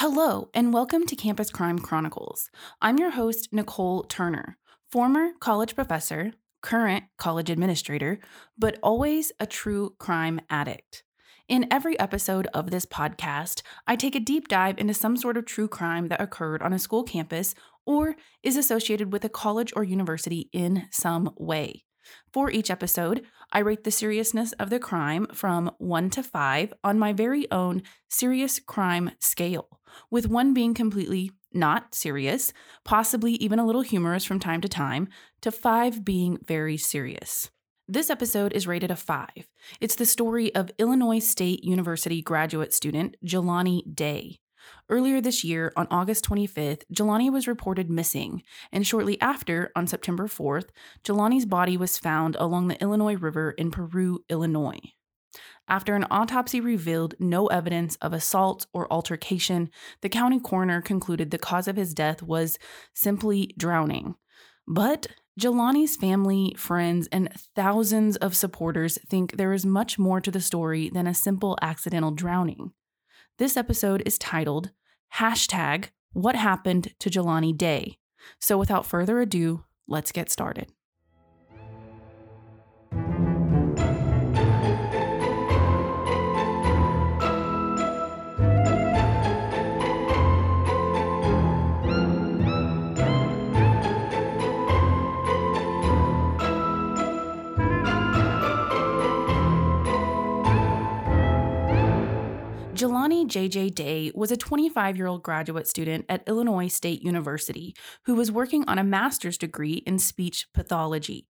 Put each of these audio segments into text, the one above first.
Hello, and welcome to Campus Crime Chronicles. I'm your host, Nicole Turner, former college professor, current college administrator, but always a true crime addict. In every episode of this podcast, I take a deep dive into some sort of true crime that occurred on a school campus or is associated with a college or university in some way. For each episode, I rate the seriousness of the crime from 1 to 5 on my very own serious crime scale with one being completely not serious, possibly even a little humorous from time to time, to five being very serious. This episode is rated a 5. It's the story of Illinois State University graduate student Jelani Day. Earlier this year, on August 25th, Jelani was reported missing, and shortly after, on September 4th, Jelani's body was found along the Illinois River in Peru, Illinois. After an autopsy revealed no evidence of assault or altercation, the county coroner concluded the cause of his death was simply drowning. But Jelani's family, friends, and thousands of supporters think there is much more to the story than a simple accidental drowning. This episode is titled hashtag What Happened to Jelani Day. So without further ado, let's get started. Jelani J.J. Day was a 25 year old graduate student at Illinois State University who was working on a master's degree in speech pathology.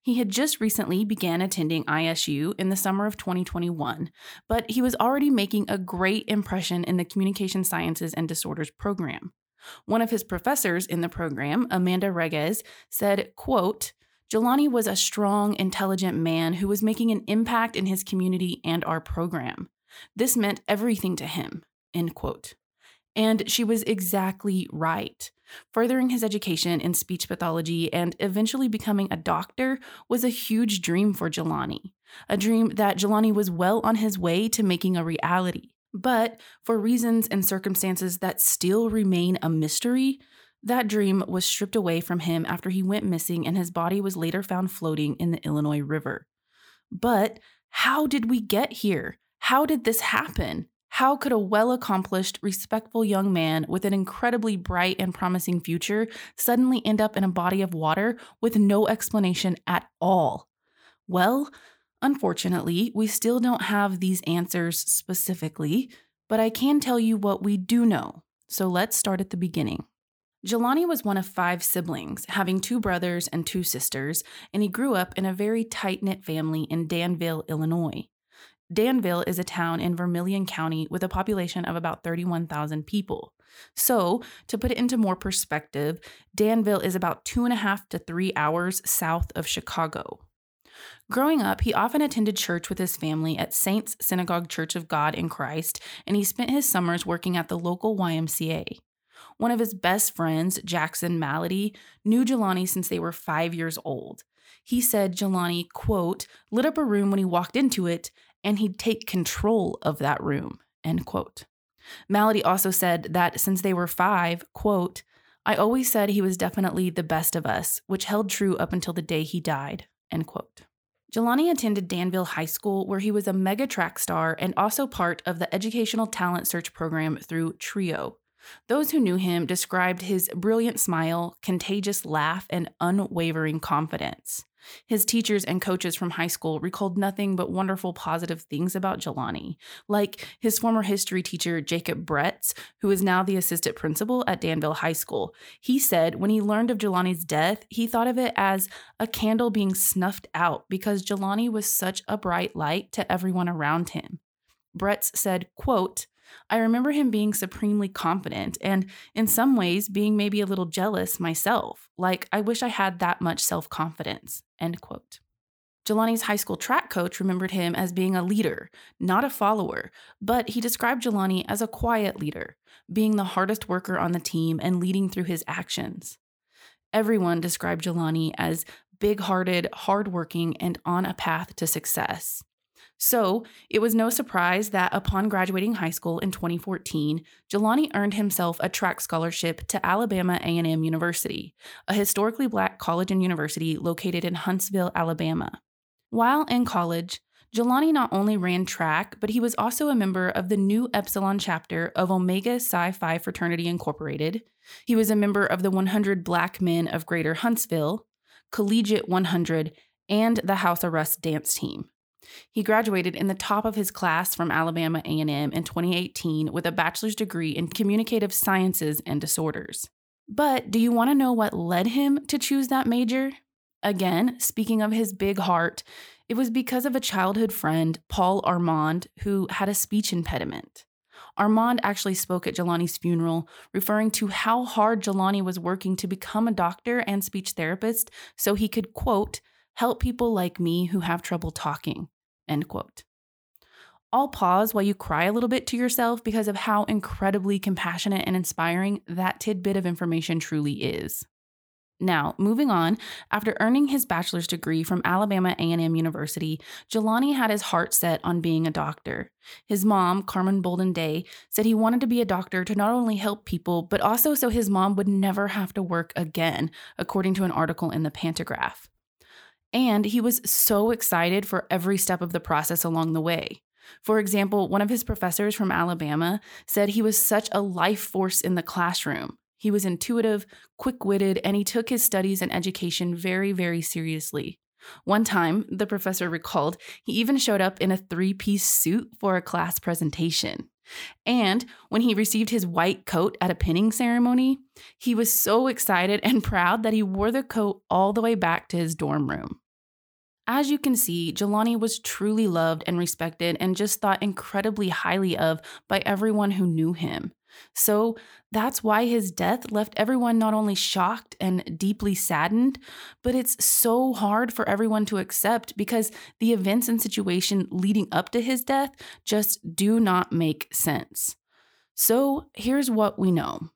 He had just recently began attending ISU in the summer of 2021, but he was already making a great impression in the Communication Sciences and Disorders program. One of his professors in the program, Amanda Reges, said, quote, Jelani was a strong, intelligent man who was making an impact in his community and our program. This meant everything to him, end quote. And she was exactly right. Furthering his education in speech pathology and eventually becoming a doctor was a huge dream for Jelani, a dream that Jelani was well on his way to making a reality. But for reasons and circumstances that still remain a mystery, that dream was stripped away from him after he went missing and his body was later found floating in the Illinois River. But how did we get here? How did this happen? How could a well accomplished, respectful young man with an incredibly bright and promising future suddenly end up in a body of water with no explanation at all? Well, unfortunately, we still don't have these answers specifically, but I can tell you what we do know. So let's start at the beginning. Jelani was one of five siblings, having two brothers and two sisters, and he grew up in a very tight knit family in Danville, Illinois. Danville is a town in Vermilion County with a population of about 31,000 people. So, to put it into more perspective, Danville is about two and a half to three hours south of Chicago. Growing up, he often attended church with his family at Saints Synagogue Church of God in Christ, and he spent his summers working at the local YMCA. One of his best friends, Jackson Malady, knew Jelani since they were five years old. He said Jelani, quote, lit up a room when he walked into it and he'd take control of that room, end quote. Malady also said that since they were five, quote, I always said he was definitely the best of us, which held true up until the day he died, end quote. Jelani attended Danville High School, where he was a mega track star and also part of the Educational Talent Search program through TRIO. Those who knew him described his brilliant smile, contagious laugh, and unwavering confidence. His teachers and coaches from high school recalled nothing but wonderful positive things about Jelani, like his former history teacher, Jacob Bretz, who is now the assistant principal at Danville High School. He said when he learned of Jelani's death, he thought of it as a candle being snuffed out because Jelani was such a bright light to everyone around him. Bretz said, quote, I remember him being supremely confident and, in some ways, being maybe a little jealous myself. Like, I wish I had that much self confidence. End quote. Jelani's high school track coach remembered him as being a leader, not a follower, but he described Jelani as a quiet leader, being the hardest worker on the team and leading through his actions. Everyone described Jelani as big hearted, hardworking, and on a path to success. So, it was no surprise that upon graduating high school in 2014, Jelani earned himself a track scholarship to Alabama A&M University, a historically black college and university located in Huntsville, Alabama. While in college, Jelani not only ran track, but he was also a member of the Nu Epsilon chapter of Omega Psi Phi Fraternity Incorporated. He was a member of the 100 Black Men of Greater Huntsville, Collegiate 100, and the House Arrest dance team. He graduated in the top of his class from Alabama A&M in 2018 with a bachelor's degree in communicative sciences and disorders. But do you want to know what led him to choose that major? Again, speaking of his big heart, it was because of a childhood friend, Paul Armand, who had a speech impediment. Armand actually spoke at Jelani's funeral, referring to how hard Jelani was working to become a doctor and speech therapist so he could, quote, help people like me who have trouble talking, end quote. I'll pause while you cry a little bit to yourself because of how incredibly compassionate and inspiring that tidbit of information truly is. Now, moving on, after earning his bachelor's degree from Alabama A&M University, Jelani had his heart set on being a doctor. His mom, Carmen Bolden Day, said he wanted to be a doctor to not only help people, but also so his mom would never have to work again, according to an article in the Pantagraph. And he was so excited for every step of the process along the way. For example, one of his professors from Alabama said he was such a life force in the classroom. He was intuitive, quick witted, and he took his studies and education very, very seriously. One time, the professor recalled, he even showed up in a three piece suit for a class presentation. And when he received his white coat at a pinning ceremony, he was so excited and proud that he wore the coat all the way back to his dorm room. As you can see, Jelani was truly loved and respected and just thought incredibly highly of by everyone who knew him. So that's why his death left everyone not only shocked and deeply saddened, but it's so hard for everyone to accept because the events and situation leading up to his death just do not make sense. So here's what we know.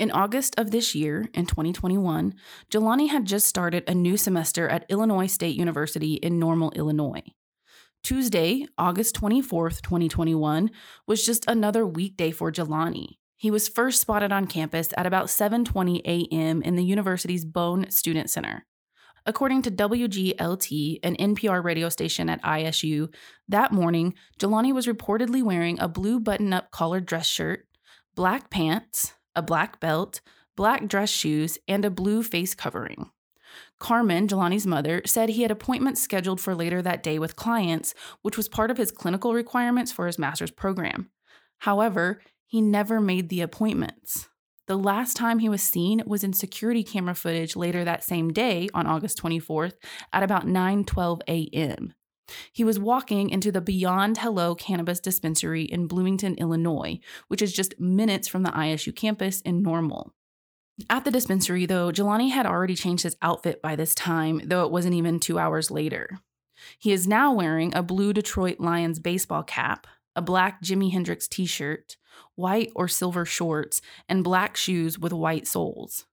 In August of this year, in 2021, Jelani had just started a new semester at Illinois State University in Normal, Illinois. Tuesday, August 24th, 2021, was just another weekday for Jelani. He was first spotted on campus at about 7:20 a.m. in the university's Bone Student Center. According to WGLT, an NPR radio station at ISU, that morning, Jelani was reportedly wearing a blue button-up collared dress shirt, black pants, a black belt, black dress shoes, and a blue face covering. Carmen, Jelani's mother, said he had appointments scheduled for later that day with clients, which was part of his clinical requirements for his master's program. However, he never made the appointments. The last time he was seen was in security camera footage later that same day on August 24th at about 9:12 a.m. He was walking into the Beyond Hello cannabis dispensary in Bloomington, Illinois, which is just minutes from the ISU campus in Normal. At the dispensary, though, Jelani had already changed his outfit by this time, though it wasn't even two hours later. He is now wearing a blue Detroit Lions baseball cap, a black Jimi Hendrix t shirt, white or silver shorts, and black shoes with white soles.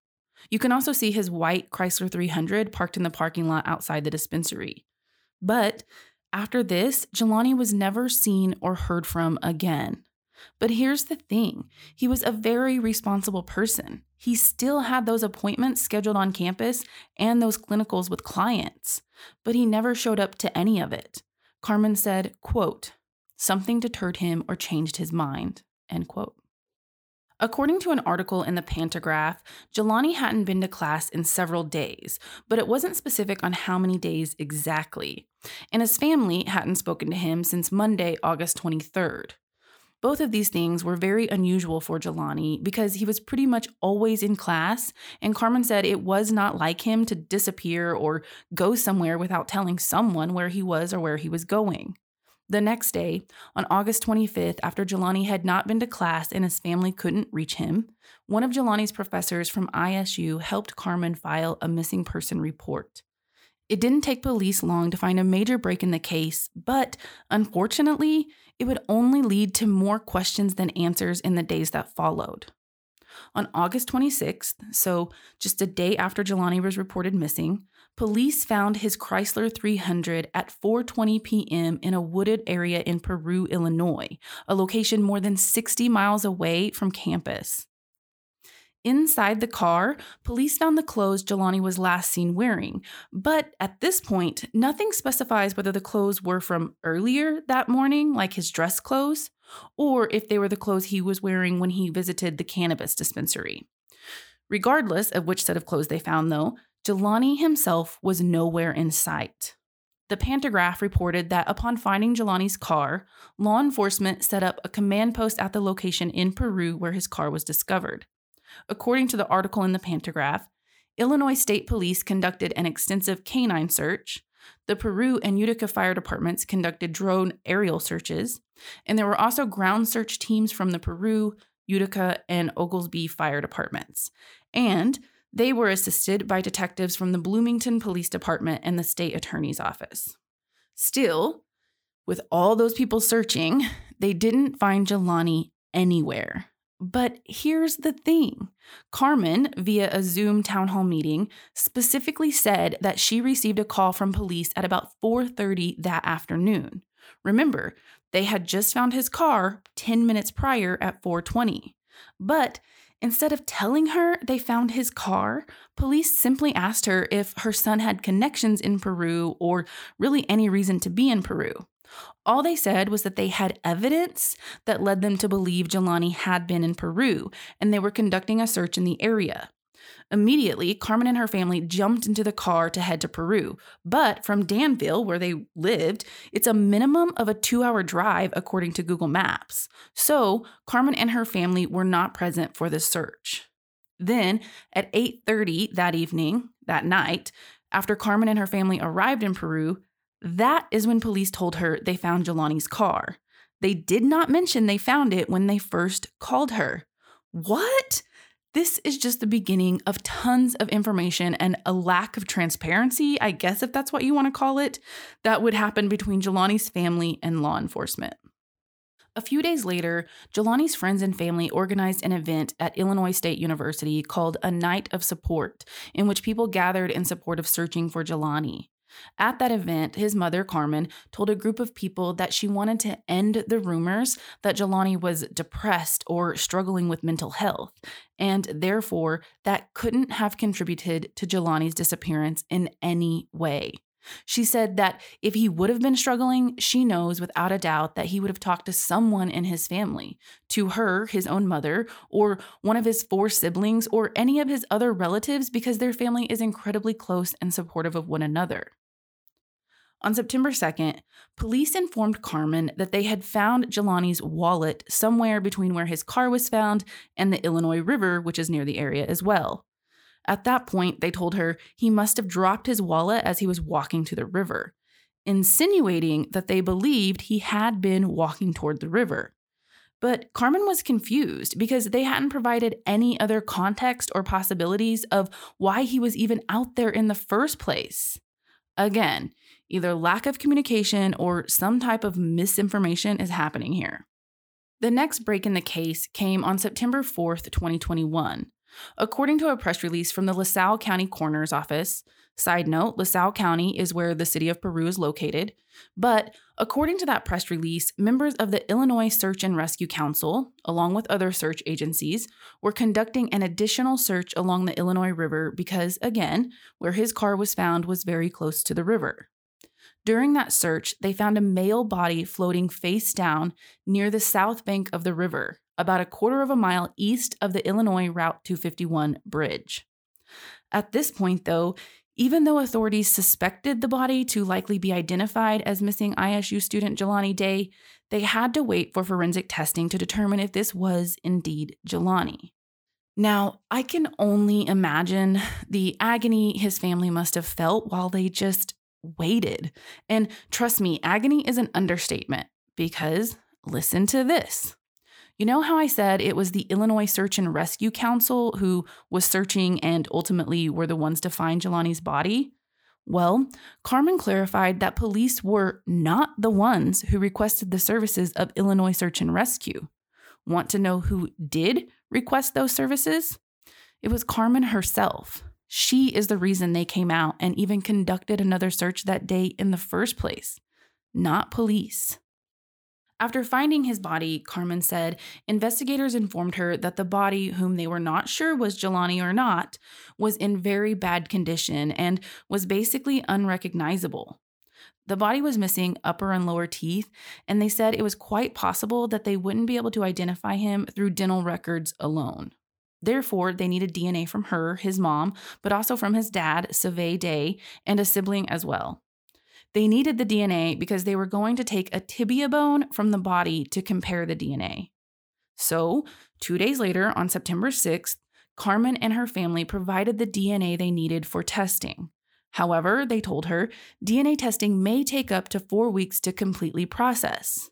You can also see his white Chrysler 300 parked in the parking lot outside the dispensary. But after this, Jelani was never seen or heard from again. But here's the thing he was a very responsible person. He still had those appointments scheduled on campus and those clinicals with clients, but he never showed up to any of it. Carmen said, quote, something deterred him or changed his mind, end quote. According to an article in the Pantagraph, Jelani hadn't been to class in several days, but it wasn't specific on how many days exactly. And his family hadn't spoken to him since Monday, August 23rd. Both of these things were very unusual for Jelani because he was pretty much always in class, and Carmen said it was not like him to disappear or go somewhere without telling someone where he was or where he was going. The next day, on August 25th, after Jelani had not been to class and his family couldn't reach him, one of Jelani's professors from ISU helped Carmen file a missing person report. It didn't take police long to find a major break in the case, but unfortunately, it would only lead to more questions than answers in the days that followed. On August 26th, so just a day after Jelani was reported missing, police found his Chrysler 300 at 4:20 p.m. in a wooded area in Peru, Illinois, a location more than 60 miles away from campus. Inside the car, police found the clothes Jelani was last seen wearing, but at this point, nothing specifies whether the clothes were from earlier that morning, like his dress clothes, or if they were the clothes he was wearing when he visited the cannabis dispensary. Regardless of which set of clothes they found, though, Jelani himself was nowhere in sight. The Pantagraph reported that upon finding Jelani's car, law enforcement set up a command post at the location in Peru where his car was discovered. According to the article in the Pantagraph, Illinois State Police conducted an extensive canine search. The Peru and Utica fire departments conducted drone aerial searches, and there were also ground search teams from the Peru, Utica, and Oglesby fire departments. And they were assisted by detectives from the Bloomington Police Department and the state attorney's office. Still, with all those people searching, they didn't find Jelani anywhere. But here's the thing Carmen, via a Zoom town hall meeting, specifically said that she received a call from police at about 4:30 that afternoon. Remember, they had just found his car 10 minutes prior at 4:20. But instead of telling her they found his car, police simply asked her if her son had connections in Peru or really any reason to be in Peru. All they said was that they had evidence that led them to believe Jelani had been in Peru and they were conducting a search in the area. Immediately, Carmen and her family jumped into the car to head to Peru. But from Danville, where they lived, it's a minimum of a two hour drive according to Google Maps. So Carmen and her family were not present for the search. Then at 8:30 that evening, that night, after Carmen and her family arrived in Peru, that is when police told her they found Jelani's car. They did not mention they found it when they first called her. What? This is just the beginning of tons of information and a lack of transparency, I guess, if that's what you want to call it, that would happen between Jelani's family and law enforcement. A few days later, Jelani's friends and family organized an event at Illinois State University called A Night of Support, in which people gathered in support of searching for Jelani. At that event, his mother, Carmen, told a group of people that she wanted to end the rumors that Jelani was depressed or struggling with mental health, and therefore that couldn't have contributed to Jelani's disappearance in any way. She said that if he would have been struggling, she knows without a doubt that he would have talked to someone in his family, to her, his own mother, or one of his four siblings, or any of his other relatives, because their family is incredibly close and supportive of one another. On September 2nd, police informed Carmen that they had found Jelani's wallet somewhere between where his car was found and the Illinois River, which is near the area as well. At that point, they told her he must have dropped his wallet as he was walking to the river, insinuating that they believed he had been walking toward the river. But Carmen was confused because they hadn't provided any other context or possibilities of why he was even out there in the first place. Again, Either lack of communication or some type of misinformation is happening here. The next break in the case came on September 4th, 2021. According to a press release from the LaSalle County Coroner's Office, side note, LaSalle County is where the city of Peru is located, but according to that press release, members of the Illinois Search and Rescue Council, along with other search agencies, were conducting an additional search along the Illinois River because, again, where his car was found was very close to the river. During that search, they found a male body floating face down near the south bank of the river, about a quarter of a mile east of the Illinois Route 251 bridge. At this point, though, even though authorities suspected the body to likely be identified as missing ISU student Jelani Day, they had to wait for forensic testing to determine if this was indeed Jelani. Now, I can only imagine the agony his family must have felt while they just waited. And trust me, agony is an understatement because listen to this. You know how I said it was the Illinois Search and Rescue Council who was searching and ultimately were the ones to find Jelani's body? Well, Carmen clarified that police were not the ones who requested the services of Illinois Search and Rescue. Want to know who did request those services? It was Carmen herself. She is the reason they came out and even conducted another search that day in the first place, not police. After finding his body, Carmen said investigators informed her that the body, whom they were not sure was Jelani or not, was in very bad condition and was basically unrecognizable. The body was missing upper and lower teeth, and they said it was quite possible that they wouldn't be able to identify him through dental records alone. Therefore, they needed DNA from her, his mom, but also from his dad, Save Day, and a sibling as well. They needed the DNA because they were going to take a tibia bone from the body to compare the DNA. So, two days later, on September 6th, Carmen and her family provided the DNA they needed for testing. However, they told her DNA testing may take up to four weeks to completely process.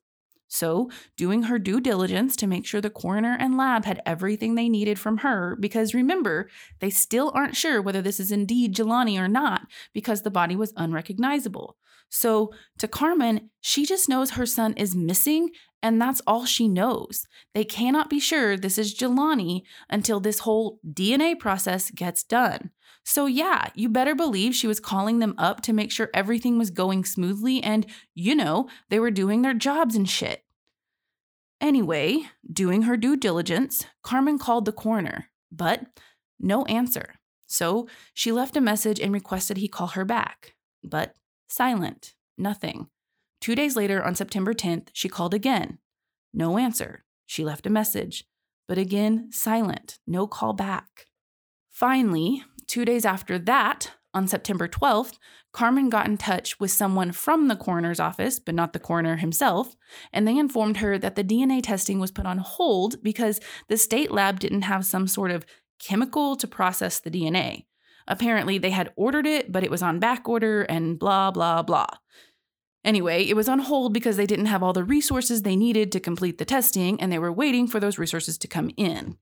So, doing her due diligence to make sure the coroner and lab had everything they needed from her, because remember, they still aren't sure whether this is indeed Jelani or not because the body was unrecognizable. So, to Carmen, she just knows her son is missing, and that's all she knows. They cannot be sure this is Jelani until this whole DNA process gets done. So, yeah, you better believe she was calling them up to make sure everything was going smoothly and, you know, they were doing their jobs and shit. Anyway, doing her due diligence, Carmen called the coroner, but no answer. So she left a message and requested he call her back, but silent, nothing. Two days later, on September 10th, she called again. No answer. She left a message, but again, silent, no call back. Finally, two days after that, on September 12th, Carmen got in touch with someone from the coroner's office, but not the coroner himself, and they informed her that the DNA testing was put on hold because the state lab didn't have some sort of chemical to process the DNA. Apparently, they had ordered it, but it was on back order and blah, blah, blah. Anyway, it was on hold because they didn't have all the resources they needed to complete the testing, and they were waiting for those resources to come in.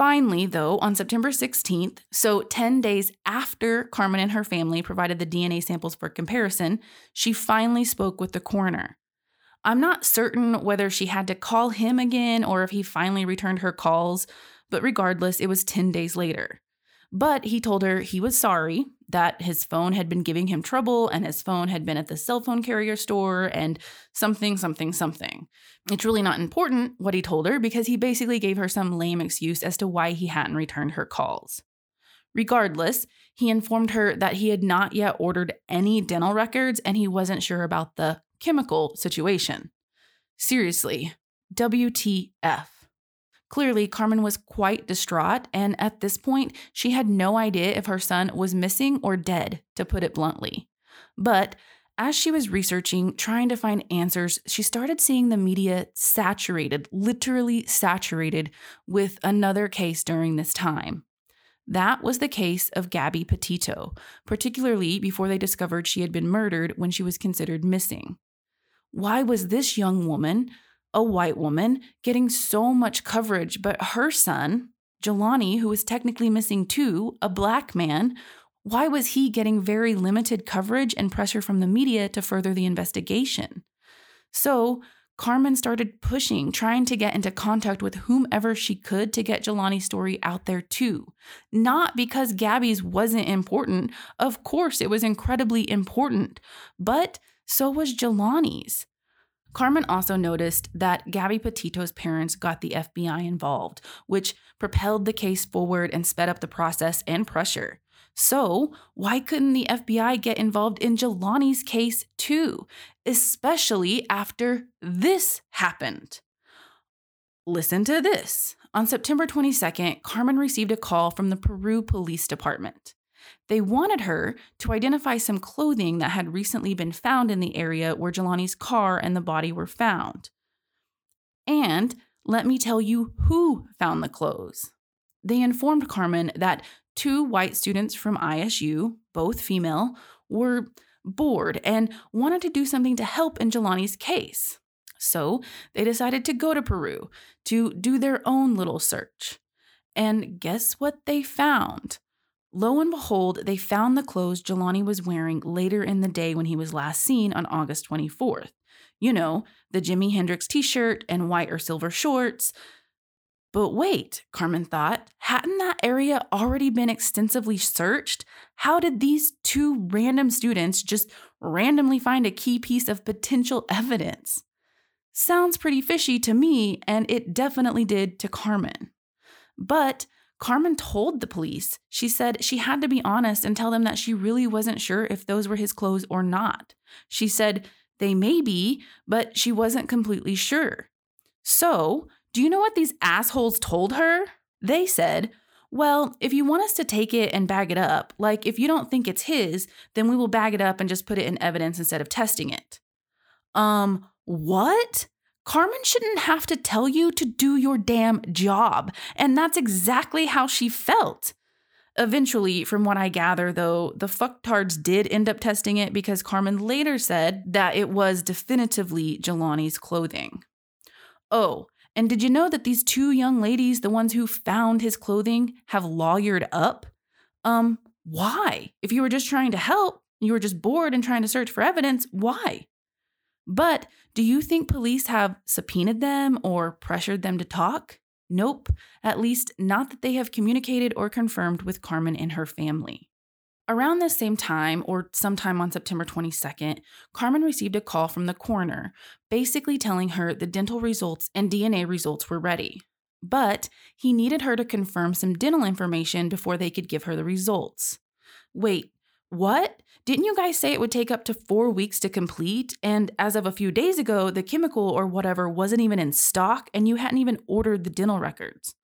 Finally, though, on September 16th, so 10 days after Carmen and her family provided the DNA samples for comparison, she finally spoke with the coroner. I'm not certain whether she had to call him again or if he finally returned her calls, but regardless, it was 10 days later. But he told her he was sorry that his phone had been giving him trouble and his phone had been at the cell phone carrier store and something, something, something. It's really not important what he told her because he basically gave her some lame excuse as to why he hadn't returned her calls. Regardless, he informed her that he had not yet ordered any dental records and he wasn't sure about the chemical situation. Seriously, WTF. Clearly, Carmen was quite distraught, and at this point, she had no idea if her son was missing or dead, to put it bluntly. But as she was researching, trying to find answers, she started seeing the media saturated, literally saturated, with another case during this time. That was the case of Gabby Petito, particularly before they discovered she had been murdered when she was considered missing. Why was this young woman, a white woman getting so much coverage, but her son, Jelani, who was technically missing too, a black man, why was he getting very limited coverage and pressure from the media to further the investigation? So, Carmen started pushing, trying to get into contact with whomever she could to get Jelani's story out there too. Not because Gabby's wasn't important. Of course, it was incredibly important, but so was Jelani's. Carmen also noticed that Gabby Petito's parents got the FBI involved, which propelled the case forward and sped up the process and pressure. So, why couldn't the FBI get involved in Jelani's case too, especially after this happened? Listen to this. On September 22nd, Carmen received a call from the Peru Police Department. They wanted her to identify some clothing that had recently been found in the area where Jelani's car and the body were found. And let me tell you who found the clothes. They informed Carmen that two white students from ISU, both female, were bored and wanted to do something to help in Jelani's case. So they decided to go to Peru to do their own little search. And guess what they found? Lo and behold, they found the clothes Jelani was wearing later in the day when he was last seen on August 24th. You know, the Jimi Hendrix t shirt and white or silver shorts. But wait, Carmen thought, hadn't that area already been extensively searched? How did these two random students just randomly find a key piece of potential evidence? Sounds pretty fishy to me, and it definitely did to Carmen. But Carmen told the police. She said she had to be honest and tell them that she really wasn't sure if those were his clothes or not. She said they may be, but she wasn't completely sure. So, do you know what these assholes told her? They said, Well, if you want us to take it and bag it up, like if you don't think it's his, then we will bag it up and just put it in evidence instead of testing it. Um, what? Carmen shouldn't have to tell you to do your damn job. And that's exactly how she felt. Eventually, from what I gather, though, the fucktards did end up testing it because Carmen later said that it was definitively Jelani's clothing. Oh, and did you know that these two young ladies, the ones who found his clothing, have lawyered up? Um, why? If you were just trying to help, you were just bored and trying to search for evidence, why? But do you think police have subpoenaed them or pressured them to talk? Nope, at least not that they have communicated or confirmed with Carmen and her family. Around the same time, or sometime on September 22nd, Carmen received a call from the coroner, basically telling her the dental results and DNA results were ready. But he needed her to confirm some dental information before they could give her the results. Wait, what? Didn't you guys say it would take up to four weeks to complete? And as of a few days ago, the chemical or whatever wasn't even in stock and you hadn't even ordered the dental records.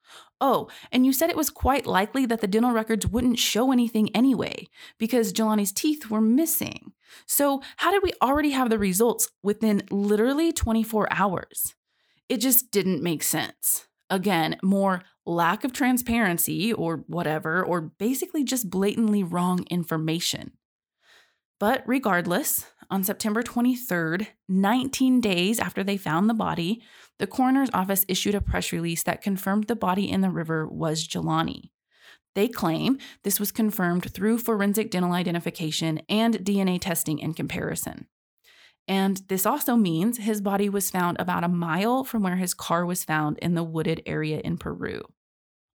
Oh, and you said it was quite likely that the dental records wouldn't show anything anyway, because Jelani's teeth were missing. So, how did we already have the results within literally 24 hours? It just didn't make sense. Again, more lack of transparency or whatever, or basically just blatantly wrong information. But regardless, on September 23rd, 19 days after they found the body, the coroner's office issued a press release that confirmed the body in the river was Jelani. They claim this was confirmed through forensic dental identification and DNA testing in comparison. And this also means his body was found about a mile from where his car was found in the wooded area in Peru.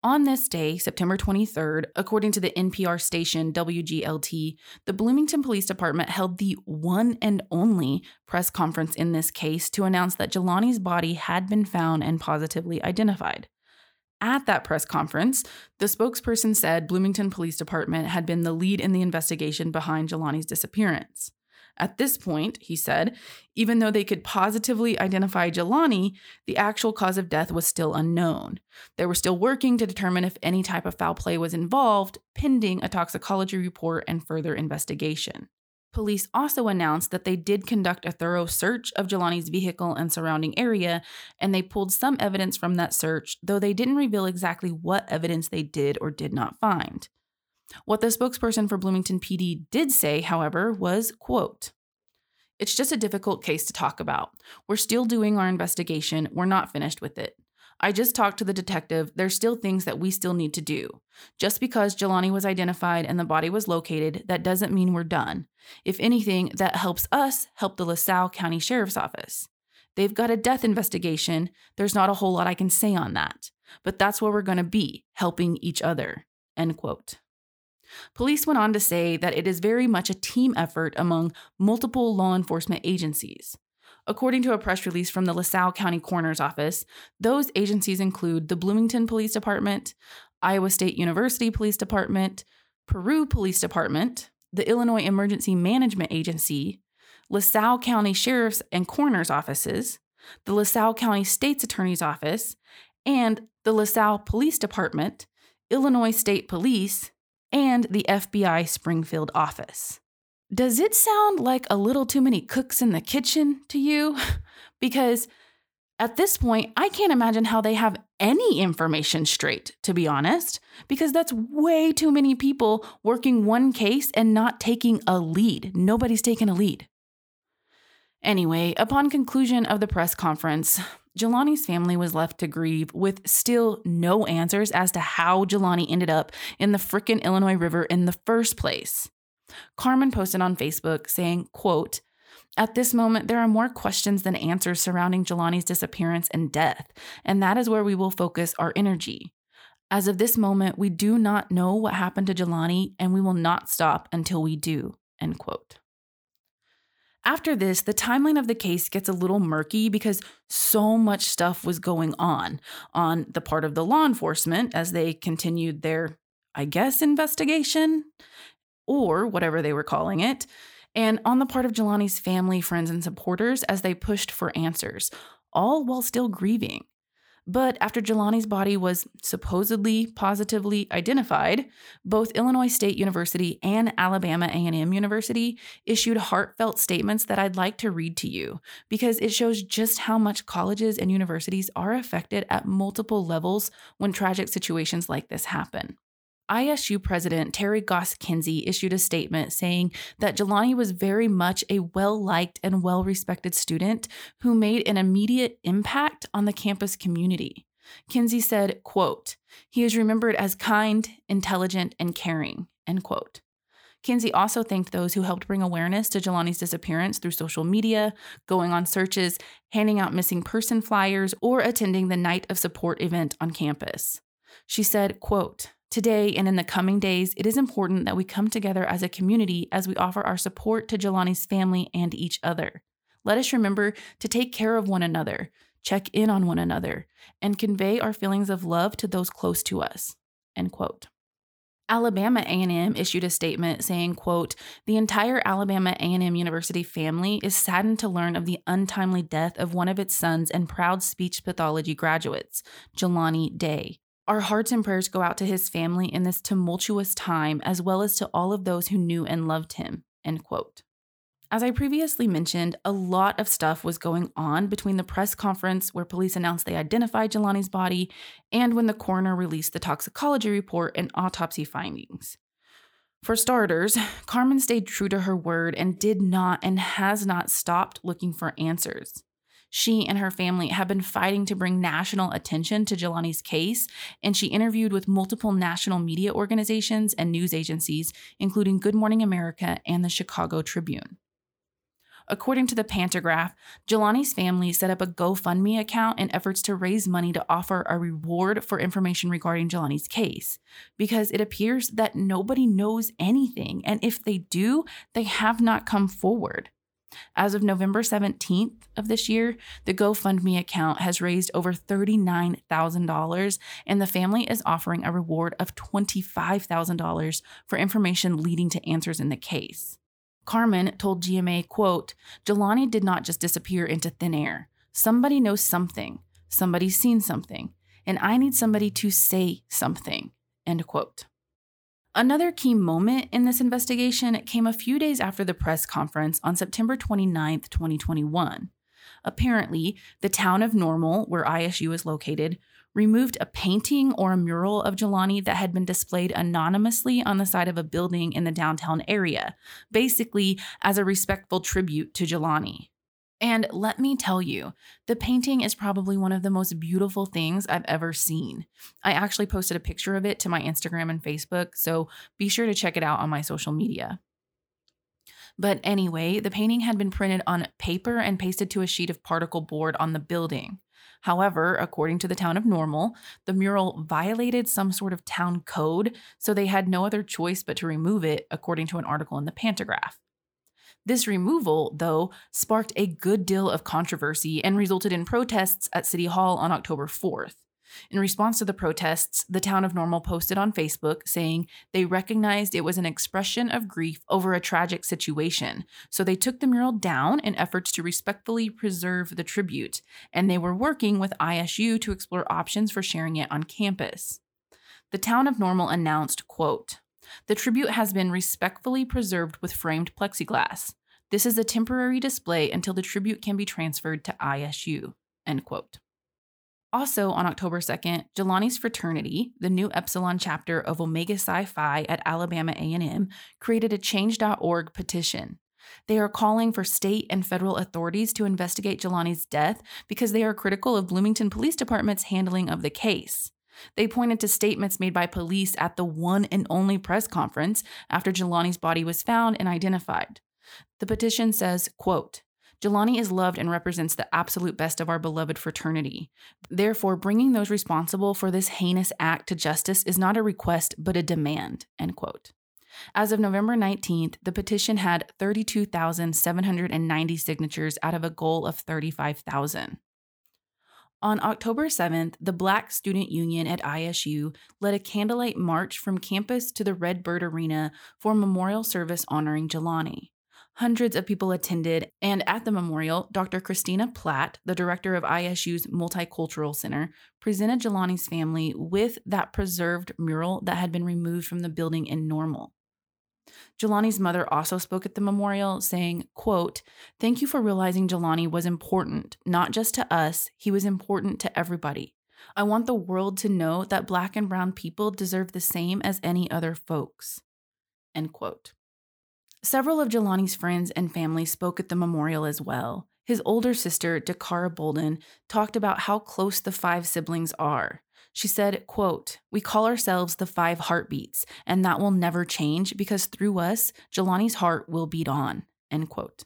On this day, September 23rd, according to the NPR station WGLT, the Bloomington Police Department held the one and only press conference in this case to announce that Jelani's body had been found and positively identified. At that press conference, the spokesperson said Bloomington Police Department had been the lead in the investigation behind Jelani's disappearance. At this point, he said, even though they could positively identify Jelani, the actual cause of death was still unknown. They were still working to determine if any type of foul play was involved, pending a toxicology report and further investigation. Police also announced that they did conduct a thorough search of Jelani's vehicle and surrounding area, and they pulled some evidence from that search, though they didn't reveal exactly what evidence they did or did not find. What the spokesperson for Bloomington PD did say, however, was, quote, it's just a difficult case to talk about. We're still doing our investigation. We're not finished with it. I just talked to the detective. There's still things that we still need to do. Just because Jelani was identified and the body was located, that doesn't mean we're done. If anything, that helps us help the LaSalle County Sheriff's Office. They've got a death investigation. There's not a whole lot I can say on that. But that's where we're going to be, helping each other. End quote. Police went on to say that it is very much a team effort among multiple law enforcement agencies. According to a press release from the LaSalle County Coroner's Office, those agencies include the Bloomington Police Department, Iowa State University Police Department, Peru Police Department, the Illinois Emergency Management Agency, LaSalle County Sheriff's and Coroner's Offices, the LaSalle County State's Attorney's Office, and the LaSalle Police Department, Illinois State Police, and the FBI Springfield office. Does it sound like a little too many cooks in the kitchen to you? because at this point, I can't imagine how they have any information straight, to be honest, because that's way too many people working one case and not taking a lead. Nobody's taking a lead. Anyway, upon conclusion of the press conference, Jelani's family was left to grieve with still no answers as to how Jelani ended up in the frickin' Illinois River in the first place. Carmen posted on Facebook saying, quote, At this moment, there are more questions than answers surrounding Jelani's disappearance and death, and that is where we will focus our energy. As of this moment, we do not know what happened to Jelani, and we will not stop until we do. End quote. After this, the timeline of the case gets a little murky because so much stuff was going on on the part of the law enforcement as they continued their, I guess, investigation or whatever they were calling it, and on the part of Jelani's family, friends, and supporters as they pushed for answers, all while still grieving. But after Jelani's body was supposedly positively identified, both Illinois State University and Alabama A&M University issued heartfelt statements that I'd like to read to you because it shows just how much colleges and universities are affected at multiple levels when tragic situations like this happen. ISU President Terri Goss Kinzy issued a statement saying that Jelani was very much a well liked and well respected student who made an immediate impact on the campus community. Kinzy said, quote, he is remembered as kind, intelligent, and caring, end quote. Kinzy also thanked those who helped bring awareness to Jelani's disappearance through social media, going on searches, handing out missing person flyers, or attending the Night of Support event on campus. She said, quote, Today and in the coming days, it is important that we come together as a community as we offer our support to Jelani's family and each other. Let us remember to take care of one another, check in on one another, and convey our feelings of love to those close to us. End quote. Alabama A&M issued a statement saying, quote, "The entire Alabama A&M University family is saddened to learn of the untimely death of one of its sons and proud speech pathology graduates, Jelani Day. Our hearts and prayers go out to his family in this tumultuous time, as well as to all of those who knew and loved him. End quote. As I previously mentioned, a lot of stuff was going on between the press conference where police announced they identified Jelani's body and when the coroner released the toxicology report and autopsy findings. For starters, Carmen stayed true to her word and did not and has not stopped looking for answers. She and her family have been fighting to bring national attention to Jelani's case, and she interviewed with multiple national media organizations and news agencies, including Good Morning America and the Chicago Tribune. According to the Pantagraph, Jelani's family set up a GoFundMe account in efforts to raise money to offer a reward for information regarding Jelani's case, because it appears that nobody knows anything, and if they do, they have not come forward. As of November 17th of this year, the GoFundMe account has raised over $39,000, and the family is offering a reward of $25,000 for information leading to answers in the case. Carmen told GMA, quote, Jelani did not just disappear into thin air. Somebody knows something. Somebody's seen something. And I need somebody to say something. End quote. Another key moment in this investigation came a few days after the press conference on September 29, 2021. Apparently, the town of Normal, where ISU is located, removed a painting or a mural of Jelani that had been displayed anonymously on the side of a building in the downtown area, basically as a respectful tribute to Jelani. And let me tell you, the painting is probably one of the most beautiful things I've ever seen. I actually posted a picture of it to my Instagram and Facebook, so be sure to check it out on my social media. But anyway, the painting had been printed on paper and pasted to a sheet of particle board on the building. However, according to the town of Normal, the mural violated some sort of town code, so they had no other choice but to remove it, according to an article in the Pantagraph. This removal, though, sparked a good deal of controversy and resulted in protests at City Hall on October 4th. In response to the protests, the town of Normal posted on Facebook saying they recognized it was an expression of grief over a tragic situation, so they took the mural down in efforts to respectfully preserve the tribute, and they were working with ISU to explore options for sharing it on campus. The town of Normal announced, quote, the tribute has been respectfully preserved with framed plexiglass. This is a temporary display until the tribute can be transferred to ISU. End quote. Also, on October 2nd, Jelani's fraternity, the Nu Epsilon chapter of Omega Psi Phi at Alabama A&M, created a change.org petition. They are calling for state and federal authorities to investigate Jelani's death because they are critical of Bloomington Police Department's handling of the case. They pointed to statements made by police at the one and only press conference after Jelani's body was found and identified. The petition says, quote, Jelani is loved and represents the absolute best of our beloved fraternity. Therefore, bringing those responsible for this heinous act to justice is not a request, but a demand. End quote. As of November 19th, the petition had 32,790 signatures out of a goal of 35,000. On October 7th, the Black Student Union at ISU led a candlelight march from campus to the Redbird Arena for memorial service honoring Jelani. Hundreds of people attended, and at the memorial, Dr. Christina Platt, the director of ISU's Multicultural Center, presented Jelani's family with that preserved mural that had been removed from the building in Normal. Jelani's mother also spoke at the memorial, saying, quote, Thank you for realizing Jelani was important, not just to us, he was important to everybody. I want the world to know that black and brown people deserve the same as any other folks. End quote. Several of Jelani's friends and family spoke at the memorial as well. His older sister, Dakara Bolden, talked about how close the five siblings are. She said, quote, We call ourselves the five heartbeats, and that will never change because through us, Jelani's heart will beat on, end quote.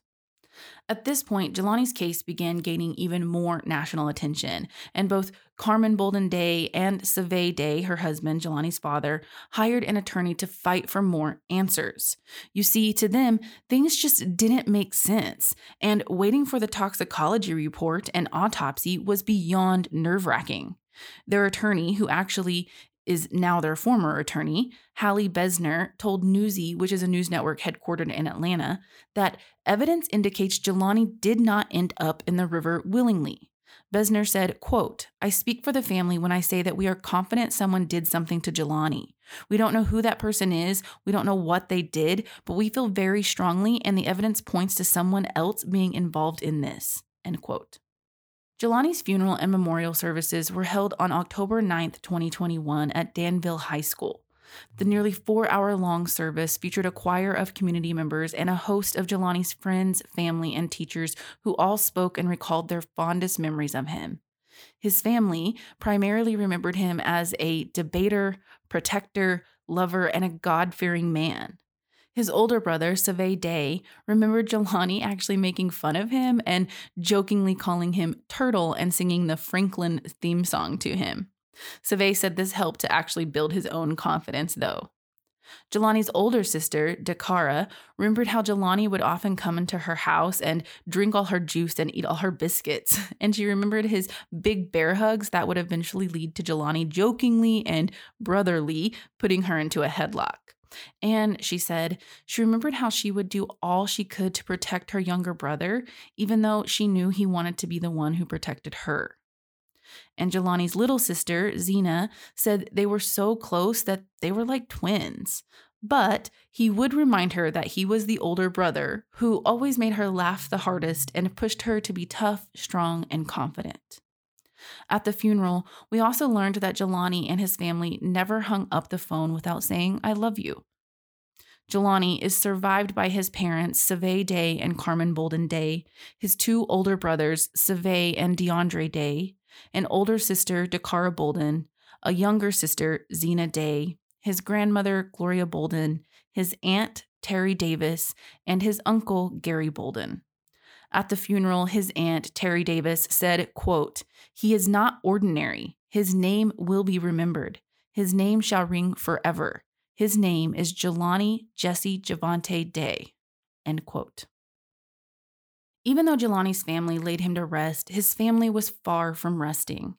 At this point, Jelani's case began gaining even more national attention, and both Carmen Bolden Day and Savay Day, her husband, Jelani's father, hired an attorney to fight for more answers. You see, to them, things just didn't make sense, and waiting for the toxicology report and autopsy was beyond nerve wracking. Their attorney, who actually is now their former attorney, Hallie Bezner, told Newsy, which is a news network headquartered in Atlanta, that evidence indicates Jelani did not end up in the river willingly. Bezner said, quote, I speak for the family when I say that we are confident someone did something to Jelani. We don't know who that person is, we don't know what they did, but we feel very strongly and the evidence points to someone else being involved in this. End quote. Jelani's funeral and memorial services were held on October 9, 2021, at Danville High School. The nearly four hour long service featured a choir of community members and a host of Jelani's friends, family, and teachers who all spoke and recalled their fondest memories of him. His family primarily remembered him as a debater, protector, lover, and a God fearing man. His older brother, Savay Day, remembered Jelani actually making fun of him and jokingly calling him Turtle and singing the Franklin theme song to him. Savay said this helped to actually build his own confidence, though. Jelani's older sister, Dakara, remembered how Jelani would often come into her house and drink all her juice and eat all her biscuits. And she remembered his big bear hugs that would eventually lead to Jelani jokingly and brotherly putting her into a headlock. And she said she remembered how she would do all she could to protect her younger brother, even though she knew he wanted to be the one who protected her. And Jelani's little sister, Zena, said they were so close that they were like twins. But he would remind her that he was the older brother who always made her laugh the hardest and pushed her to be tough, strong, and confident. At the funeral, we also learned that Jelani and his family never hung up the phone without saying, I love you. Jelani is survived by his parents, Savay Day and Carmen Bolden Day, his two older brothers, Savay and DeAndre Day, an older sister, Dakara Bolden, a younger sister, Zena Day, his grandmother, Gloria Bolden, his aunt, Terry Davis, and his uncle, Gary Bolden. At the funeral, his aunt, Terry Davis, said, quote, He is not ordinary. His name will be remembered. His name shall ring forever. His name is Jelani Jesse Javante Day. End quote. Even though Jelani's family laid him to rest, his family was far from resting.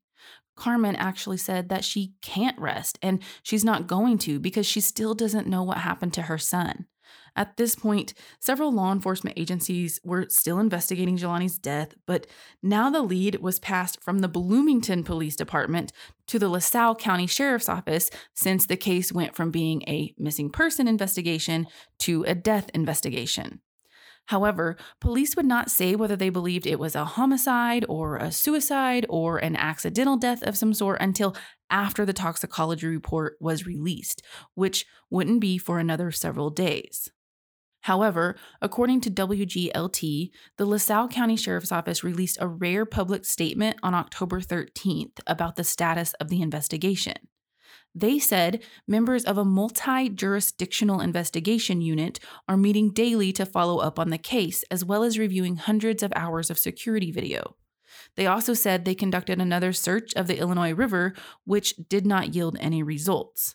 Carmen actually said that she can't rest and she's not going to because she still doesn't know what happened to her son. At this point, several law enforcement agencies were still investigating Jelani's death, but now the lead was passed from the Bloomington Police Department to the LaSalle County Sheriff's Office since the case went from being a missing person investigation to a death investigation. However, police would not say whether they believed it was a homicide or a suicide or an accidental death of some sort until after the toxicology report was released, which wouldn't be for another several days. However, according to WGLT, the LaSalle County Sheriff's Office released a rare public statement on October 13th about the status of the investigation. They said members of a multi jurisdictional investigation unit are meeting daily to follow up on the case, as well as reviewing hundreds of hours of security video. They also said they conducted another search of the Illinois River, which did not yield any results.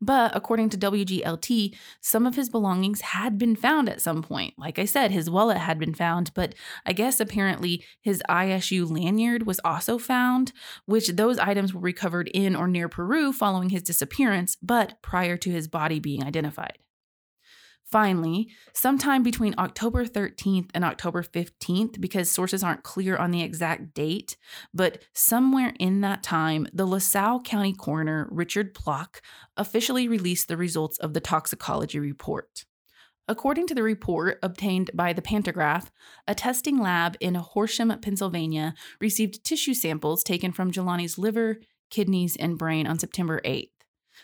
But according to WGLT, some of his belongings had been found at some point. Like I said, his wallet had been found, but I guess apparently his ISU lanyard was also found, which those items were recovered in or near Peru following his disappearance, but prior to his body being identified. Finally, sometime between October 13th and October 15th, because sources aren't clear on the exact date, but somewhere in that time, the LaSalle County coroner, Richard Ploch, officially released the results of the toxicology report. According to the report obtained by the Pantagraph, a testing lab in Horsham, Pennsylvania, received tissue samples taken from Jelani's liver, kidneys, and brain on September 8th.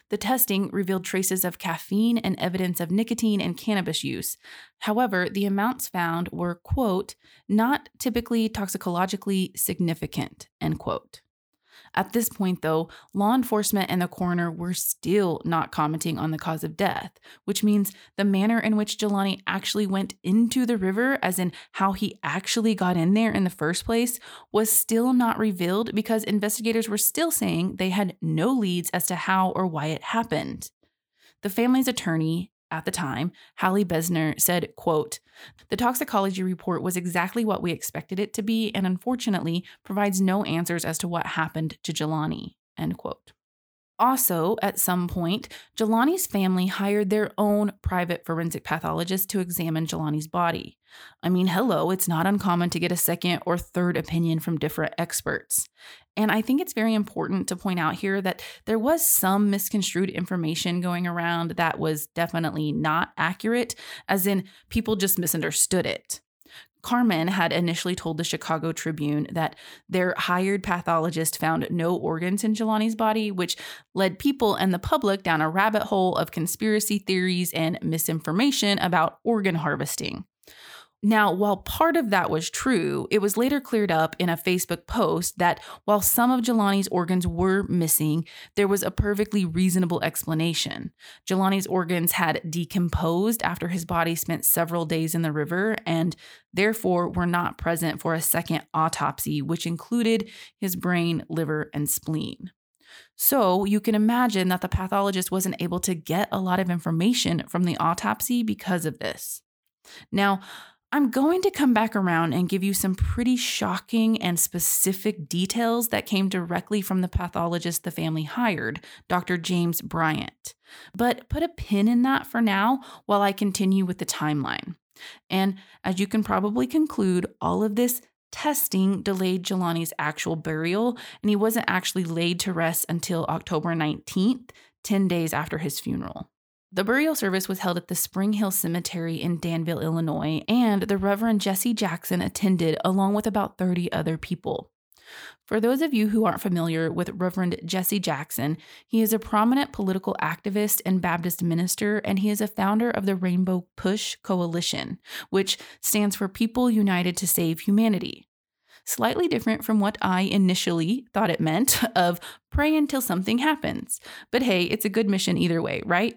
The testing revealed traces of caffeine and evidence of nicotine and cannabis use. However, the amounts found were, quote, not typically toxicologically significant, end quote. At this point, though, law enforcement and the coroner were still not commenting on the cause of death, which means the manner in which Jelani actually went into the river, as in how he actually got in there in the first place, was still not revealed because investigators were still saying they had no leads as to how or why it happened. The family's attorney, at the time, Hallie Bezner said, quote, The toxicology report was exactly what we expected it to be and unfortunately provides no answers as to what happened to Jelani, end quote. Also, at some point, Jelani's family hired their own private forensic pathologist to examine Jelani's body. I mean, hello, it's not uncommon to get a second or third opinion from different experts. And I think it's very important to point out here that there was some misconstrued information going around that was definitely not accurate, as in people just misunderstood it. Carmen had initially told the Chicago Tribune that their hired pathologist found no organs in Jelani's body, which led people and the public down a rabbit hole of conspiracy theories and misinformation about organ harvesting. Now, while part of that was true, it was later cleared up in a Facebook post that while some of Jelani's organs were missing, there was a perfectly reasonable explanation. Jelani's organs had decomposed after his body spent several days in the river and therefore were not present for a second autopsy, which included his brain, liver, and spleen. So you can imagine that the pathologist wasn't able to get a lot of information from the autopsy because of this. Now, I'm going to come back around and give you some pretty shocking and specific details that came directly from the pathologist the family hired, Dr. James Bryant. But put a pin in that for now while I continue with the timeline. And as you can probably conclude, all of this testing delayed Jelani's actual burial, and he wasn't actually laid to rest until October 19th, 10 days after his funeral. The burial service was held at the Spring Hill Cemetery in Danville, Illinois, and the Reverend Jesse Jackson attended along with about 30 other people. For those of you who aren't familiar with Reverend Jesse Jackson, he is a prominent political activist and Baptist minister, and he is a founder of the Rainbow Push Coalition, which stands for People United to Save Humanity. Slightly different from what I initially thought it meant of pray until something happens. But hey, it's a good mission either way, right?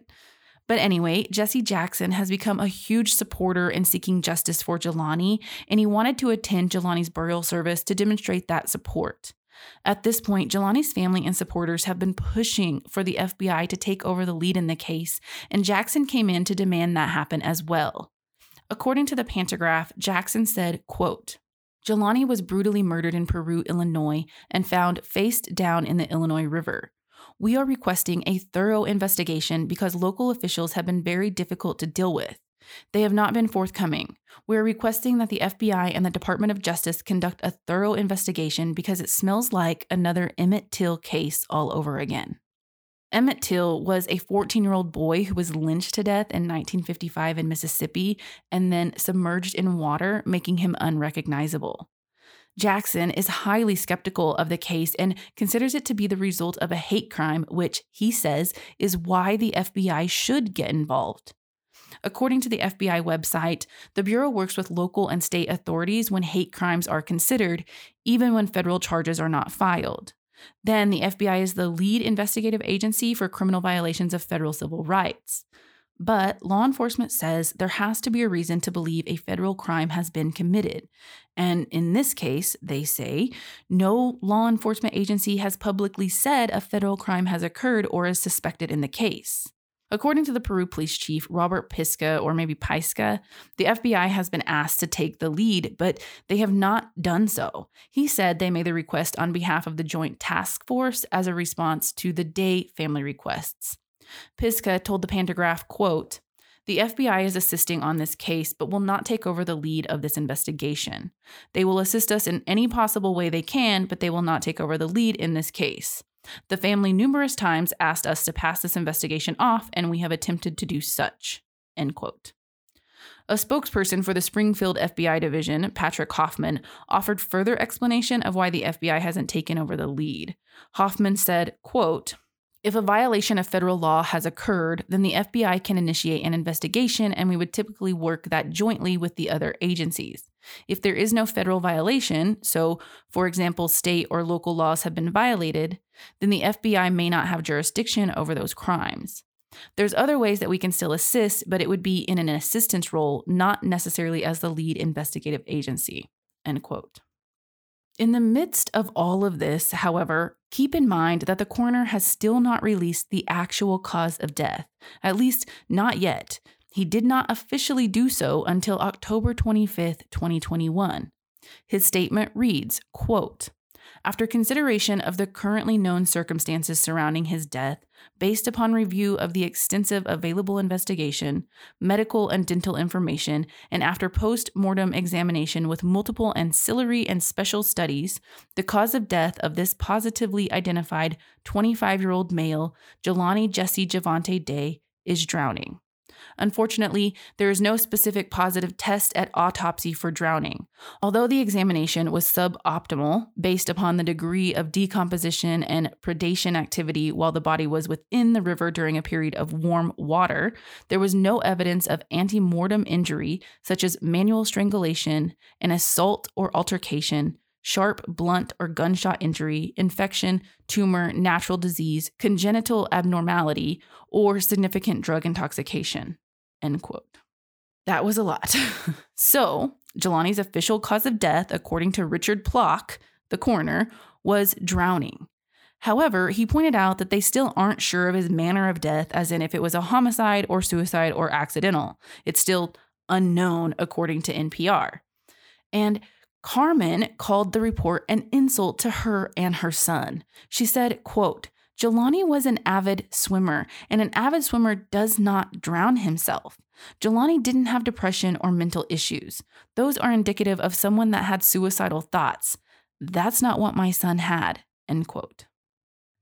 But anyway, Jesse Jackson has become a huge supporter in seeking justice for Jelani, and he wanted to attend Jelani's burial service to demonstrate that support. At this point, Jelani's family and supporters have been pushing for the FBI to take over the lead in the case, and Jackson came in to demand that happen as well. According to the Pantagraph, Jackson said, quote, Jelani was brutally murdered in Peru, Illinois, and found face down in the Illinois River we are requesting a thorough investigation because local officials have been very difficult to deal with. They have not been forthcoming. We are requesting that the FBI and the Department of Justice conduct a thorough investigation because it smells like another Emmett Till case all over again. Emmett Till was a 14 year old boy who was lynched to death in 1955 in Mississippi and then submerged in water, making him unrecognizable. Jackson is highly skeptical of the case and considers it to be the result of a hate crime, which he says is why the FBI should get involved. According to the FBI website, the Bureau works with local and state authorities when hate crimes are considered, even when federal charges are not filed. Then the FBI is the lead investigative agency for criminal violations of federal civil rights. But law enforcement says there has to be a reason to believe a federal crime has been committed. And in this case, they say, no law enforcement agency has publicly said a federal crime has occurred or is suspected in the case. According to the Peru police chief, Robert Pisca, or maybe Pisca, the FBI has been asked to take the lead, but they have not done so. He said they made the request on behalf of the Joint Task Force as a response to the Day family requests. Pisca told the Pantagraph, quote, the FBI is assisting on this case, but will not take over the lead of this investigation. They will assist us in any possible way they can, but they will not take over the lead in this case. The family numerous times asked us to pass this investigation off, and we have attempted to do such. End quote. A spokesperson for the Springfield FBI division, Patrick Hoffman, offered further explanation of why the FBI hasn't taken over the lead. Hoffman said, quote, if a violation of federal law has occurred, then the FBI can initiate an investigation and we would typically work that jointly with the other agencies. If there is no federal violation, so for example, state or local laws have been violated, then the FBI may not have jurisdiction over those crimes. There's other ways that we can still assist, but it would be in an assistance role, not necessarily as the lead investigative agency. End quote. In the midst of all of this, however, keep in mind that the coroner has still not released the actual cause of death, at least not yet. He did not officially do so until October 25th, 2021. His statement reads, quote, after consideration of the currently known circumstances surrounding his death, based upon review of the extensive available investigation, medical and dental information, and after post mortem examination with multiple ancillary and special studies, the cause of death of this positively identified 25 year old male, Jelani Jesse Javante Day, is drowning. Unfortunately, there is no specific positive test at autopsy for drowning. Although the examination was suboptimal based upon the degree of decomposition and predation activity while the body was within the river during a period of warm water, there was no evidence of ante-mortem injury such as manual strangulation, an assault or altercation, sharp, blunt, or gunshot injury, infection, tumor, natural disease, congenital abnormality, or significant drug intoxication. End quote. That was a lot. so, Jelani's official cause of death, according to Richard Ploch, the coroner, was drowning. However, he pointed out that they still aren't sure of his manner of death, as in if it was a homicide or suicide or accidental. It's still unknown, according to NPR. And Carmen called the report an insult to her and her son. She said, quote, Jelani was an avid swimmer, and an avid swimmer does not drown himself. Jelani didn't have depression or mental issues. Those are indicative of someone that had suicidal thoughts. That's not what my son had. End quote.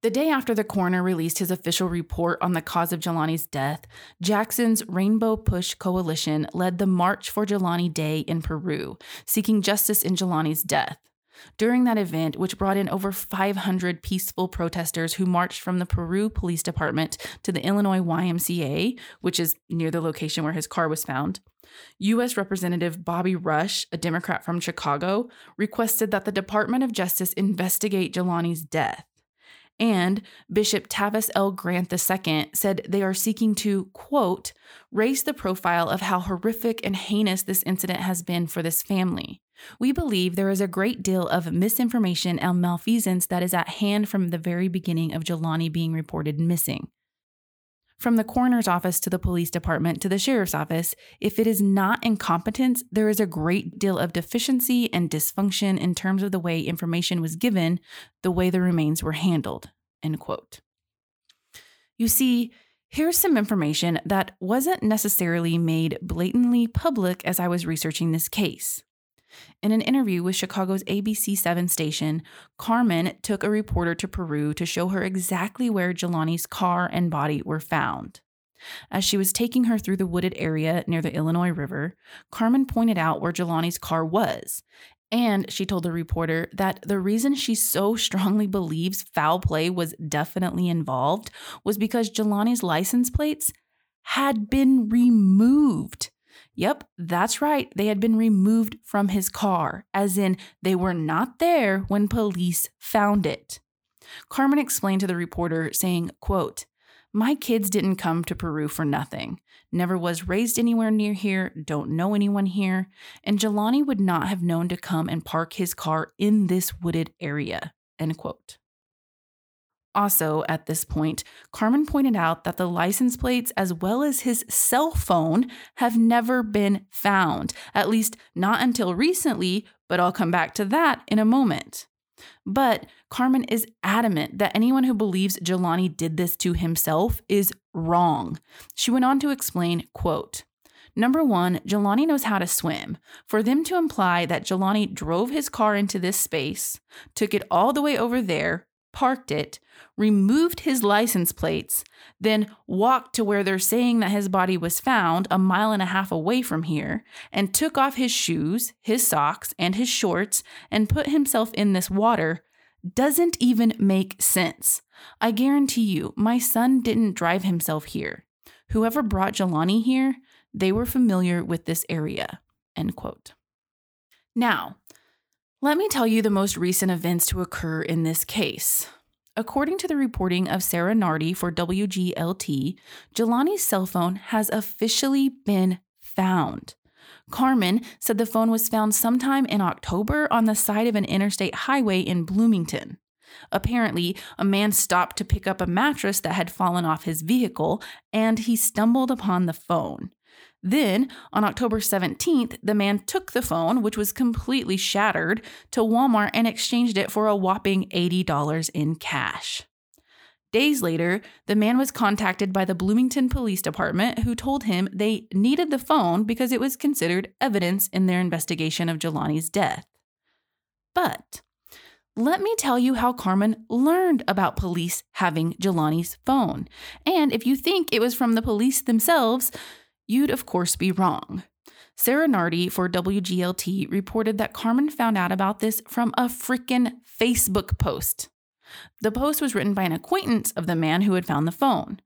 The day after the coroner released his official report on the cause of Jelani's death, Jackson's Rainbow Push Coalition led the March for Jelani Day in Peru, seeking justice in Jelani's death. During that event, which brought in over 500 peaceful protesters who marched from the Peru Police Department to the Illinois YMCA, which is near the location where his car was found, U.S. Representative Bobby Rush, a Democrat from Chicago, requested that the Department of Justice investigate Jelani's death. And Bishop Tavis L. Grant II said they are seeking to, quote, raise the profile of how horrific and heinous this incident has been for this family. We believe there is a great deal of misinformation and malfeasance that is at hand from the very beginning of Jelani being reported missing. From the coroner's office to the police department to the sheriff's office, if it is not incompetence, there is a great deal of deficiency and dysfunction in terms of the way information was given, the way the remains were handled. End quote. You see, here's some information that wasn't necessarily made blatantly public as I was researching this case. In an interview with Chicago's ABC 7 station, Carmen took a reporter to Peru to show her exactly where Jelani's car and body were found. As she was taking her through the wooded area near the Illinois River, Carmen pointed out where Jelani's car was. And she told the reporter that the reason she so strongly believes foul play was definitely involved was because Jelani's license plates had been removed. Yep, that's right. They had been removed from his car, as in they were not there when police found it. Carmen explained to the reporter, saying, quote, my kids didn't come to Peru for nothing. Never was raised anywhere near here, don't know anyone here, and Jelani would not have known to come and park his car in this wooded area. End quote. Also, at this point, Carmen pointed out that the license plates as well as his cell phone have never been found, at least not until recently, but I'll come back to that in a moment. But Carmen is adamant that anyone who believes Jelani did this to himself is wrong. She went on to explain, quote, Number one, Jelani knows how to swim. For them to imply that Jelani drove his car into this space, took it all the way over there, parked it, removed his license plates, then walked to where they're saying that his body was found a mile and a half away from here, and took off his shoes, his socks, and his shorts and put himself in this water doesn't even make sense. I guarantee you, my son didn't drive himself here. Whoever brought Jelani here, they were familiar with this area. End quote. Now, let me tell you the most recent events to occur in this case. According to the reporting of Sarah Nardi for WGLT, Jelani's cell phone has officially been found. Carmen said the phone was found sometime in October on the side of an interstate highway in Bloomington. Apparently, a man stopped to pick up a mattress that had fallen off his vehicle and he stumbled upon the phone. Then, on October 17th, the man took the phone, which was completely shattered, to Walmart and exchanged it for a whopping $80 in cash. Days later, the man was contacted by the Bloomington Police Department, who told him they needed the phone because it was considered evidence in their investigation of Jelani's death. But let me tell you how Carmen learned about police having Jelani's phone. And if you think it was from the police themselves, you'd of course be wrong. Sarah Nardi for WGLT reported that Carmen found out about this from a freaking Facebook post. The post was written by an acquaintance of the man who had found the phone.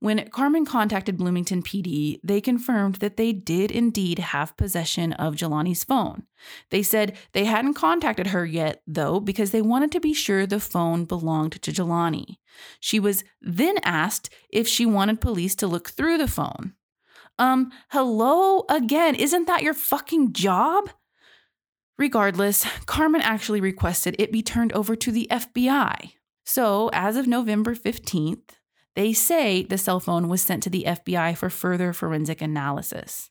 When Carmen contacted Bloomington PD, they confirmed that they did indeed have possession of Jelani's phone. They said they hadn't contacted her yet, though, because they wanted to be sure the phone belonged to Jelani. She was then asked if she wanted police to look through the phone. Um, hello again. Isn't that your fucking job? Regardless, Carmen actually requested it be turned over to the FBI. So, as of November 15th, they say the cell phone was sent to the FBI for further forensic analysis.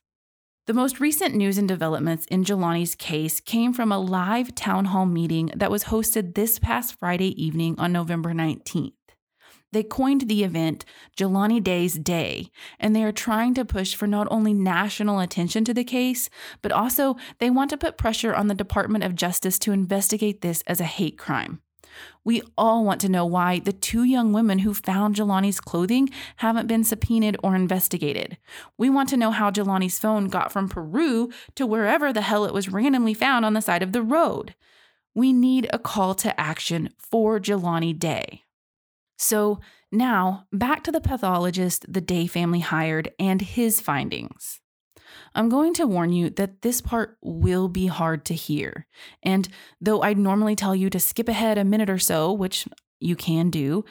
The most recent news and developments in Jelani's case came from a live town hall meeting that was hosted this past Friday evening on November 19th. They coined the event Jelani Day's Day, and they are trying to push for not only national attention to the case, but also they want to put pressure on the Department of Justice to investigate this as a hate crime. We all want to know why the two young women who found Jelani's clothing haven't been subpoenaed or investigated. We want to know how Jelani's phone got from Peru to wherever the hell it was randomly found on the side of the road. We need a call to action for Jelani Day. So now back to the pathologist the Day family hired and his findings. I'm going to warn you that this part will be hard to hear. And though I'd normally tell you to skip ahead a minute or so, which you can do,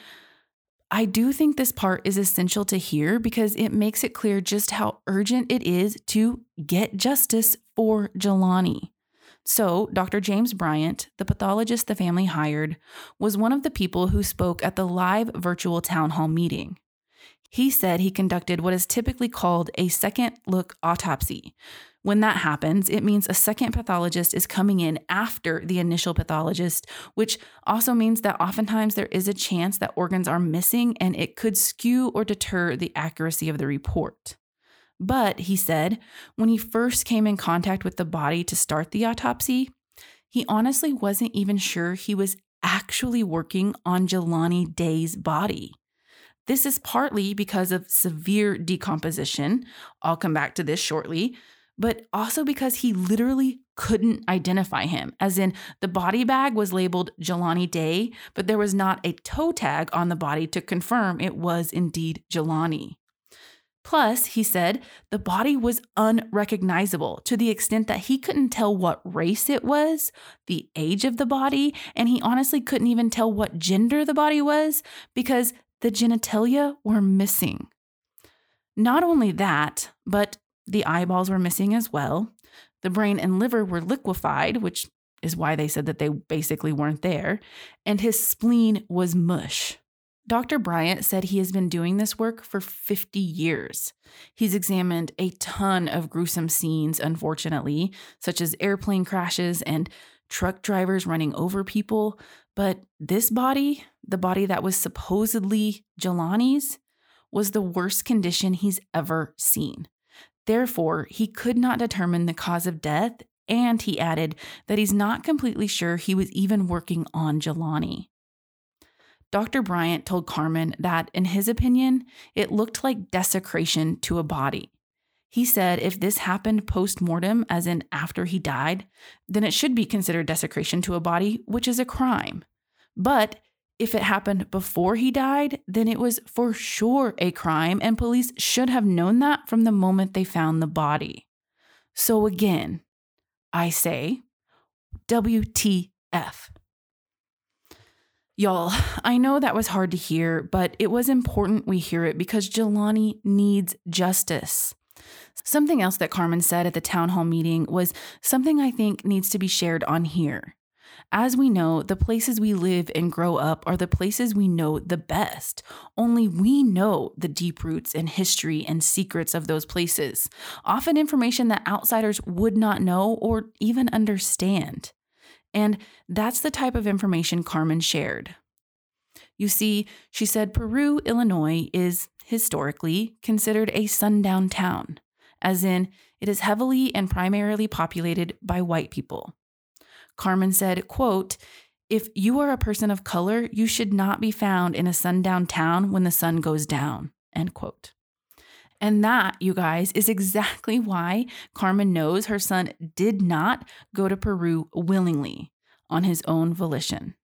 I do think this part is essential to hear because it makes it clear just how urgent it is to get justice for Jelani. So, Dr. James Bryant, the pathologist the family hired, was one of the people who spoke at the live virtual town hall meeting. He said he conducted what is typically called a second look autopsy. When that happens, it means a second pathologist is coming in after the initial pathologist, which also means that oftentimes there is a chance that organs are missing and it could skew or deter the accuracy of the report. But, he said, when he first came in contact with the body to start the autopsy, he honestly wasn't even sure he was actually working on Jelani Day's body. This is partly because of severe decomposition. I'll come back to this shortly, but also because he literally couldn't identify him, as in the body bag was labeled Jelani Day, but there was not a toe tag on the body to confirm it was indeed Jelani. Plus, he said the body was unrecognizable to the extent that he couldn't tell what race it was, the age of the body, and he honestly couldn't even tell what gender the body was because the genitalia were missing. Not only that, but the eyeballs were missing as well. The brain and liver were liquefied, which is why they said that they basically weren't there, and his spleen was mush. Dr. Bryant said he has been doing this work for 50 years. He's examined a ton of gruesome scenes, unfortunately, such as airplane crashes and truck drivers running over people. But this body, the body that was supposedly Jelani's, was the worst condition he's ever seen. Therefore, he could not determine the cause of death, and he added that he's not completely sure he was even working on Jelani. Dr. Bryant told Carmen that, in his opinion, it looked like desecration to a body. He said if this happened post mortem, as in after he died, then it should be considered desecration to a body, which is a crime. But if it happened before he died, then it was for sure a crime, and police should have known that from the moment they found the body. So again, I say, WTF. Y'all, I know that was hard to hear, but it was important we hear it because Jelani needs justice. Something else that Carmen said at the town hall meeting was something I think needs to be shared on here. As we know, the places we live and grow up are the places we know the best. Only we know the deep roots and history and secrets of those places, often information that outsiders would not know or even understand. And that's the type of information Carmen shared. You see, she said Peru, Illinois is historically considered a sundown town, as in, it is heavily and primarily populated by white people. Carmen said, quote, if you are a person of color, you should not be found in a sundown town when the sun goes down, end quote. And that, you guys, is exactly why Carmen knows her son did not go to Peru willingly on his own volition.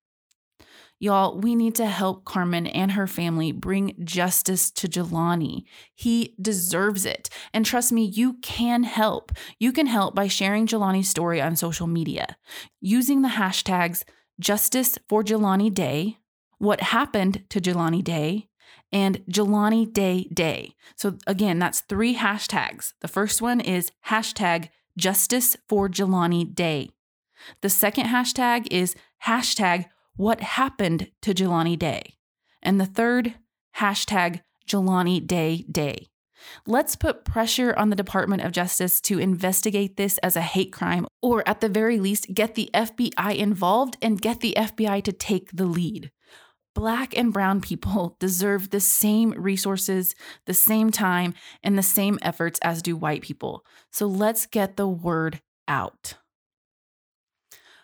Y'all, we need to help Carmen and her family bring justice to Jelani. He deserves it. And trust me, you can help. You can help by sharing Jelani's story on social media using the hashtags Justice for Jelani Day, What Happened to Jelani Day, and Jelani Day Day. So, again, that's three hashtags. The first one is hashtag Justice for Jelani Day. The second hashtag is hashtag What Happened to Jelani Day. And the third hashtag Jelani Day Day. Let's put pressure on the Department of Justice to investigate this as a hate crime, or at the very least, get the FBI involved and get the FBI to take the lead. Black and brown people deserve the same resources, the same time, and the same efforts as do white people. So let's get the word out.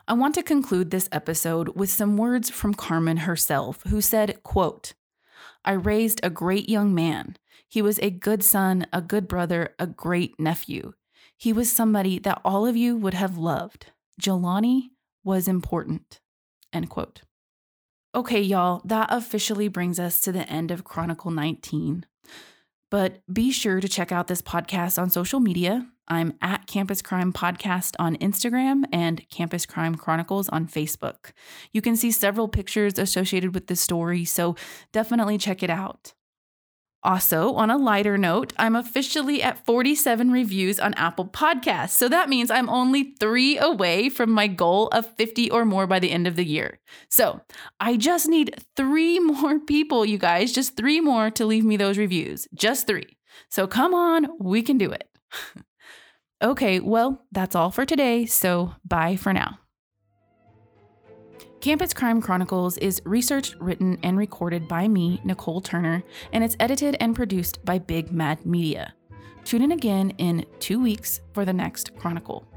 I want to conclude this episode with some words from Carmen herself, who said, quote, I raised a great young man. He was a good son, a good brother, a great nephew. He was somebody that all of you would have loved. Jelani was important. End quote. Okay, y'all, that officially brings us to the end of Chronicle 19. But be sure to check out this podcast on social media. I'm at Campus Crime Podcast on Instagram and Campus Crime Chronicles on Facebook. You can see several pictures associated with this story, so definitely check it out. Also, on a lighter note, I'm officially at 47 reviews on Apple Podcasts. So that means I'm only three away from my goal of 50 or more by the end of the year. So I just need three more people, you guys, just three more to leave me those reviews. Just three. So come on, we can do it. okay, well, that's all for today. So bye for now. Campus Crime Chronicles is researched, written, and recorded by me, Nicole Turner, and it's edited and produced by Big Mad Media. Tune in again in two weeks for the next Chronicle.